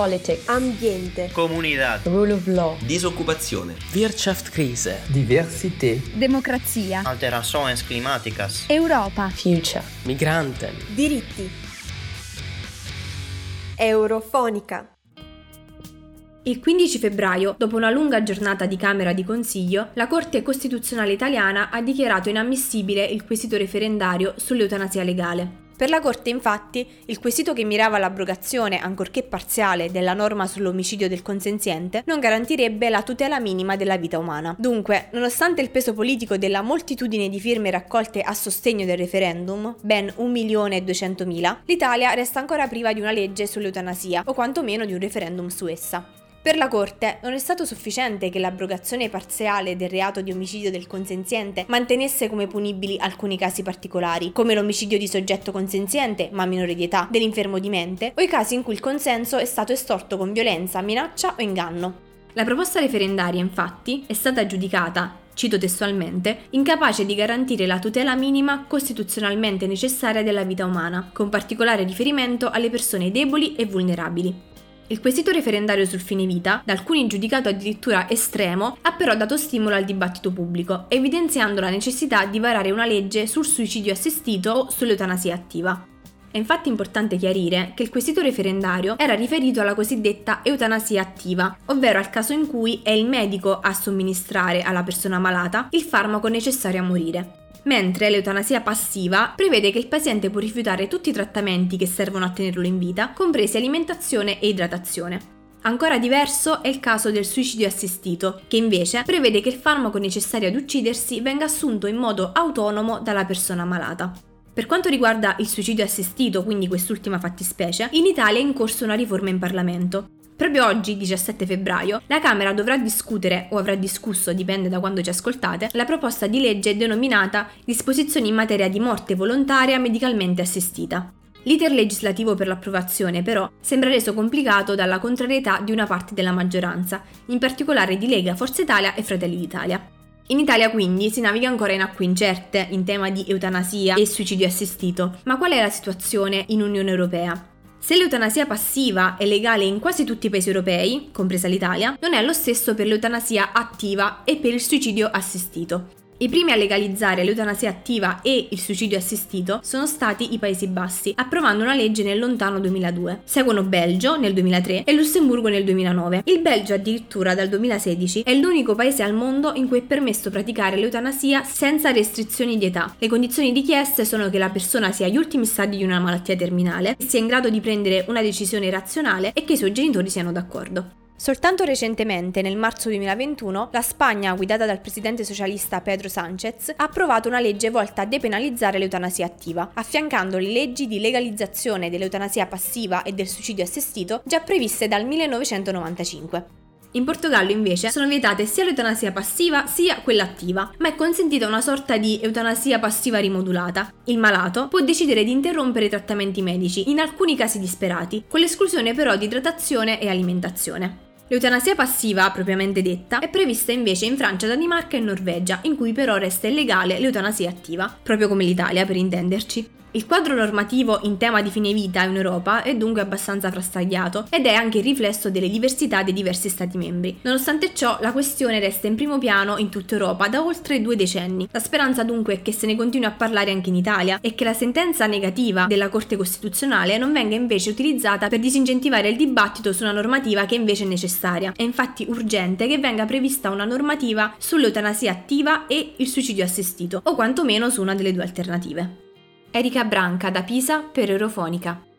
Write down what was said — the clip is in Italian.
Politics, ambiente, comunità, rule of law, disoccupazione, Wirtschaftskrise, Diversität, democrazia, alterações climáticas, Europa, future, Migranten, diritti. Eurofonica. Il 15 febbraio, dopo una lunga giornata di Camera di Consiglio, la Corte Costituzionale italiana ha dichiarato inammissibile il quesito referendario sull'eutanasia legale. Per la Corte, infatti, il quesito che mirava all'abrogazione, ancorché parziale, della norma sull'omicidio del consenziente non garantirebbe la tutela minima della vita umana. Dunque, nonostante il peso politico della moltitudine di firme raccolte a sostegno del referendum, ben 1.200.000, l'Italia resta ancora priva di una legge sull'eutanasia, o quantomeno di un referendum su essa. Per la Corte non è stato sufficiente che l'abrogazione parziale del reato di omicidio del consenziente mantenesse come punibili alcuni casi particolari, come l'omicidio di soggetto consenziente ma minore di età, dell'infermo di mente, o i casi in cui il consenso è stato estorto con violenza, minaccia o inganno. La proposta referendaria, infatti, è stata giudicata, cito testualmente, incapace di garantire la tutela minima costituzionalmente necessaria della vita umana, con particolare riferimento alle persone deboli e vulnerabili. Il quesito referendario sul fine vita, da alcuni giudicato addirittura estremo, ha però dato stimolo al dibattito pubblico, evidenziando la necessità di varare una legge sul suicidio assistito o sull'eutanasia attiva. È infatti importante chiarire che il quesito referendario era riferito alla cosiddetta eutanasia attiva, ovvero al caso in cui è il medico a somministrare alla persona malata il farmaco necessario a morire mentre l'eutanasia passiva prevede che il paziente può rifiutare tutti i trattamenti che servono a tenerlo in vita, compresi alimentazione e idratazione. Ancora diverso è il caso del suicidio assistito, che invece prevede che il farmaco necessario ad uccidersi venga assunto in modo autonomo dalla persona malata. Per quanto riguarda il suicidio assistito, quindi quest'ultima fattispecie, in Italia è in corso una riforma in Parlamento. Proprio oggi, 17 febbraio, la Camera dovrà discutere, o avrà discusso, dipende da quando ci ascoltate, la proposta di legge denominata Disposizioni in materia di morte volontaria medicalmente assistita. L'iter legislativo per l'approvazione, però, sembra reso complicato dalla contrarietà di una parte della maggioranza, in particolare di Lega, Forza Italia e Fratelli d'Italia. In Italia quindi si naviga ancora in acque incerte in tema di eutanasia e suicidio assistito, ma qual è la situazione in Unione Europea? Se l'eutanasia passiva è legale in quasi tutti i paesi europei, compresa l'Italia, non è lo stesso per l'eutanasia attiva e per il suicidio assistito. I primi a legalizzare l'eutanasia attiva e il suicidio assistito sono stati i Paesi Bassi, approvando una legge nel lontano 2002. Seguono Belgio nel 2003 e Lussemburgo nel 2009. Il Belgio addirittura dal 2016 è l'unico paese al mondo in cui è permesso praticare l'eutanasia senza restrizioni di età. Le condizioni richieste sono che la persona sia agli ultimi stadi di una malattia terminale, sia in grado di prendere una decisione razionale e che i suoi genitori siano d'accordo. Soltanto recentemente, nel marzo 2021, la Spagna, guidata dal presidente socialista Pedro Sánchez, ha approvato una legge volta a depenalizzare l'eutanasia attiva, affiancando le leggi di legalizzazione dell'eutanasia passiva e del suicidio assistito già previste dal 1995. In Portogallo invece sono vietate sia l'eutanasia passiva sia quella attiva, ma è consentita una sorta di eutanasia passiva rimodulata. Il malato può decidere di interrompere i trattamenti medici, in alcuni casi disperati, con l'esclusione però di idratazione e alimentazione. L'eutanasia passiva, propriamente detta, è prevista invece in Francia, Danimarca e Norvegia, in cui però resta illegale l'eutanasia attiva, proprio come l'Italia per intenderci. Il quadro normativo in tema di fine vita in Europa è dunque abbastanza frastagliato ed è anche il riflesso delle diversità dei diversi Stati membri. Nonostante ciò, la questione resta in primo piano in tutta Europa da oltre due decenni. La speranza dunque è che se ne continui a parlare anche in Italia e che la sentenza negativa della Corte Costituzionale non venga invece utilizzata per disincentivare il dibattito su una normativa che invece è necessaria. È infatti urgente che venga prevista una normativa sull'eutanasia attiva e il suicidio assistito, o quantomeno su una delle due alternative. Erika Branca da Pisa per Eurofonica.